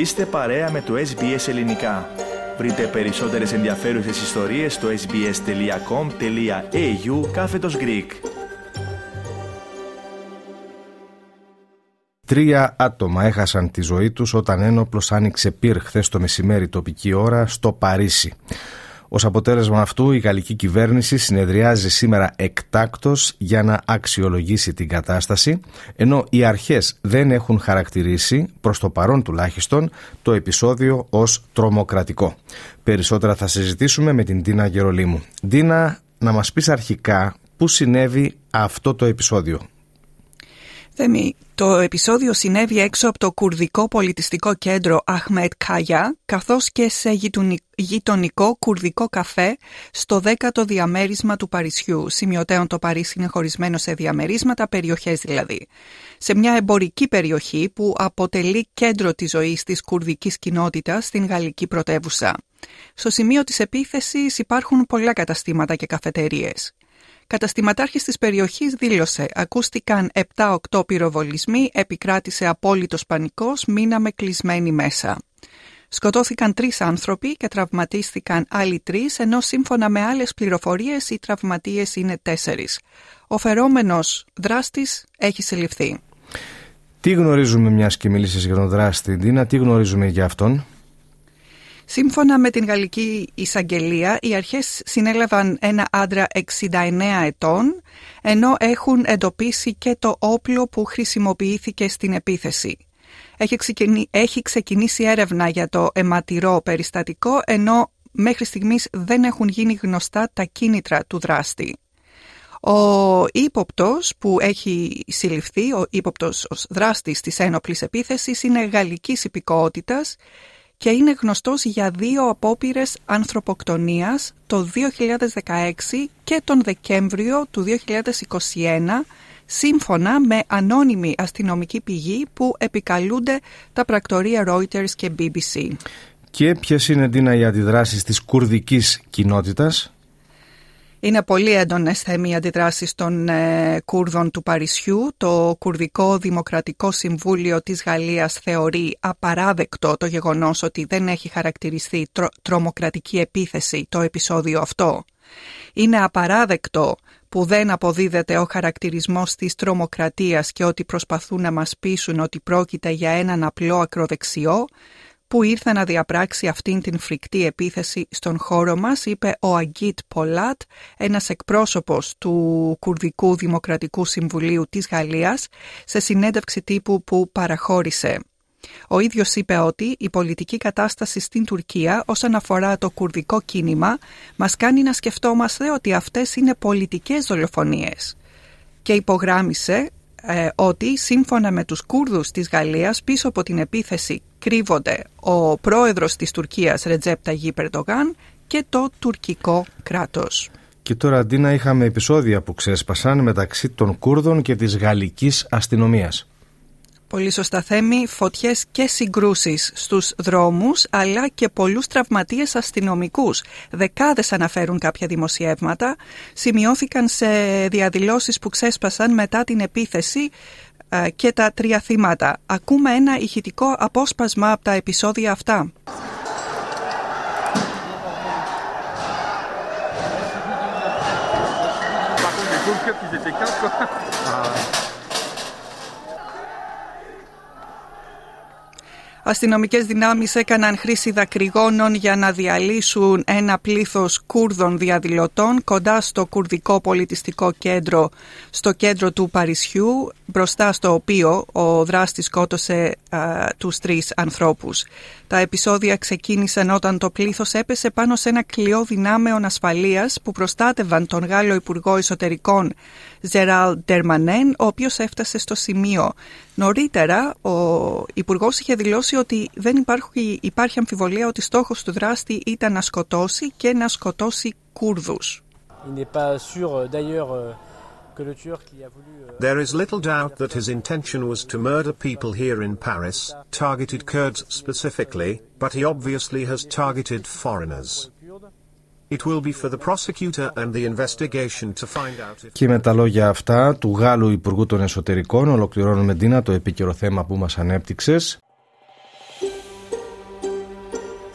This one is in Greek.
Είστε παρέα με το SBS Ελληνικά. Βρείτε περισσότερες ενδιαφέρουσες ιστορίες στο sbs.com.au κάθετος Greek. Τρία άτομα έχασαν τη ζωή τους όταν ένοπλος άνοιξε πυρ χθες το μεσημέρι τοπική ώρα στο Παρίσι. Ω αποτέλεσμα αυτού, η γαλλική κυβέρνηση συνεδριάζει σήμερα εκτάκτος για να αξιολογήσει την κατάσταση, ενώ οι αρχές δεν έχουν χαρακτηρίσει, προς το παρόν τουλάχιστον, το επεισόδιο ως τρομοκρατικό. Περισσότερα θα συζητήσουμε με την Τίνα Γερολίμου. Τίνα, να μας πεις αρχικά πού συνέβη αυτό το επεισόδιο; Θέμη, το επεισόδιο συνέβη έξω από το κουρδικό πολιτιστικό κέντρο Αχμέτ Κάγια, καθώς και σε γειτονικό κουρδικό καφέ στο δέκατο διαμέρισμα του Παρισιού. Σημειωτέων το Παρίσι είναι χωρισμένο σε διαμερίσματα, περιοχές δηλαδή. Σε μια εμπορική περιοχή που αποτελεί κέντρο της ζωής της κουρδικής κοινότητας στην γαλλική πρωτεύουσα. Στο σημείο της επίθεσης υπάρχουν πολλά καταστήματα και καφετερίες. Καταστηματάρχης της περιοχής δήλωσε «Ακούστηκαν 7-8 πυροβολισμοί, επικράτησε απόλυτος πανικός, μείναμε κλεισμένοι μέσα». Σκοτώθηκαν τρεις άνθρωποι και τραυματίστηκαν άλλοι τρεις, ενώ σύμφωνα με άλλες πληροφορίες οι τραυματίες είναι τέσσερις. Ο φερόμενος δράστης έχει συλληφθεί. Τι γνωρίζουμε μιας και μίλησες για τον δράστη, Ντίνα, τι γνωρίζουμε για αυτόν; Σύμφωνα με την Γαλλική Εισαγγελία, οι αρχές συνέλαβαν ένα άντρα 69 ετών, ενώ έχουν εντοπίσει και το όπλο που χρησιμοποιήθηκε στην επίθεση. Έχει ξεκινήσει έρευνα για το αιματηρό περιστατικό, ενώ μέχρι στιγμής δεν έχουν γίνει γνωστά τα κίνητρα του δράστη. Ο ύποπτος που έχει συλληφθεί, ο ύποπτος ως δράστης της ένοπλης επίθεσης, είναι γαλλικής υπηκότητας και είναι γνωστός για δύο απόπειρες ανθρωποκτονίας το 2016 και τον Δεκέμβριο του 2021 σύμφωνα με ανώνυμη αστυνομική πηγή που επικαλούνται τα πρακτορία Reuters και BBC. Και ποιες είναι, Ντίνα, οι αντιδράσεις της κουρδικής κοινότητας; Είναι πολύ έντονες θέμη οι αντιδράσεις των ε, Κούρδων του Παρισιού. Το Κουρδικό Δημοκρατικό Συμβούλιο της Γαλλίας θεωρεί απαράδεκτο το γεγονός ότι δεν έχει χαρακτηριστεί τρομοκρατική επίθεση το επεισόδιο αυτό. Είναι απαράδεκτο που δεν αποδίδεται ο χαρακτηρισμός της τρομοκρατίας και ότι προσπαθούν να μας πείσουν ότι πρόκειται για έναν απλό ακροδεξιό που ήρθε να διαπράξει αυτήν την φρικτή επίθεση στον χώρο μας, είπε ο Αγκίτ Πολάτ, ένας εκπρόσωπος του Κουρδικού Δημοκρατικού Συμβουλίου της Γαλλίας, σε συνέντευξη τύπου που παραχώρησε. Ο ίδιος είπε ότι η πολιτική κατάσταση στην Τουρκία όσον αφορά το κουρδικό κίνημα μας κάνει να σκεφτόμαστε ότι αυτές είναι πολιτικές δολοφονίες και υπογράμμισε ε, ότι σύμφωνα με τους Κούρδους της Γαλλίας πίσω από την επίθεση κρύβονται ο πρόεδρος της Τουρκίας Ρετζέπτα Ταγί Περντογάν και το τουρκικό κράτος. Και τώρα αντί να είχαμε επεισόδια που ξέσπασαν μεταξύ των Κούρδων και της γαλλικής αστυνομίας. Πολύ σωστά θέμη, φωτιές και συγκρούσεις στους δρόμους, αλλά και πολλούς τραυματίες αστυνομικούς. Δεκάδες αναφέρουν κάποια δημοσιεύματα. Σημειώθηκαν σε διαδηλώσεις που ξέσπασαν μετά την επίθεση ε, και τα τρία θύματα. Ακούμε ένα ηχητικό απόσπασμα από τα επεισόδια αυτά. Αστυνομικές δυνάμεις έκαναν χρήση δακρυγόνων για να διαλύσουν ένα πλήθος Κούρδων διαδηλωτών κοντά στο κουρδικό πολιτιστικό κέντρο, στο κέντρο του Παρισιού, μπροστά στο οποίο ο δράστης σκότωσε α, τους τρεις ανθρώπους. Τα επεισόδια ξεκίνησαν όταν το πλήθος έπεσε πάνω σε ένα κλειό δυνάμεων ασφαλείας που προστάτευαν τον Γάλλο Υπουργό Εσωτερικών Ζεράλ Ντερμανέν, ο οποίος έφτασε στο σημείο. Νωρίτερα, ο Υπουργός είχε δηλώσει ότι δεν υπάρχει, υπάρχει αμφιβολία ότι στόχος του δράστη ήταν να σκοτώσει και να σκοτώσει Κούρδους. There is little doubt that his intention was to murder people here in Paris, targeted Kurds specifically, but he obviously has targeted foreigners. It will be for the prosecutor and the investigation to find out if... Και με τα λόγια αυτά του Γάλλου Υπουργού των Εσωτερικών ολοκληρώνουμε Ντίνα το επίκαιρο θέμα που μας ανέπτυξες.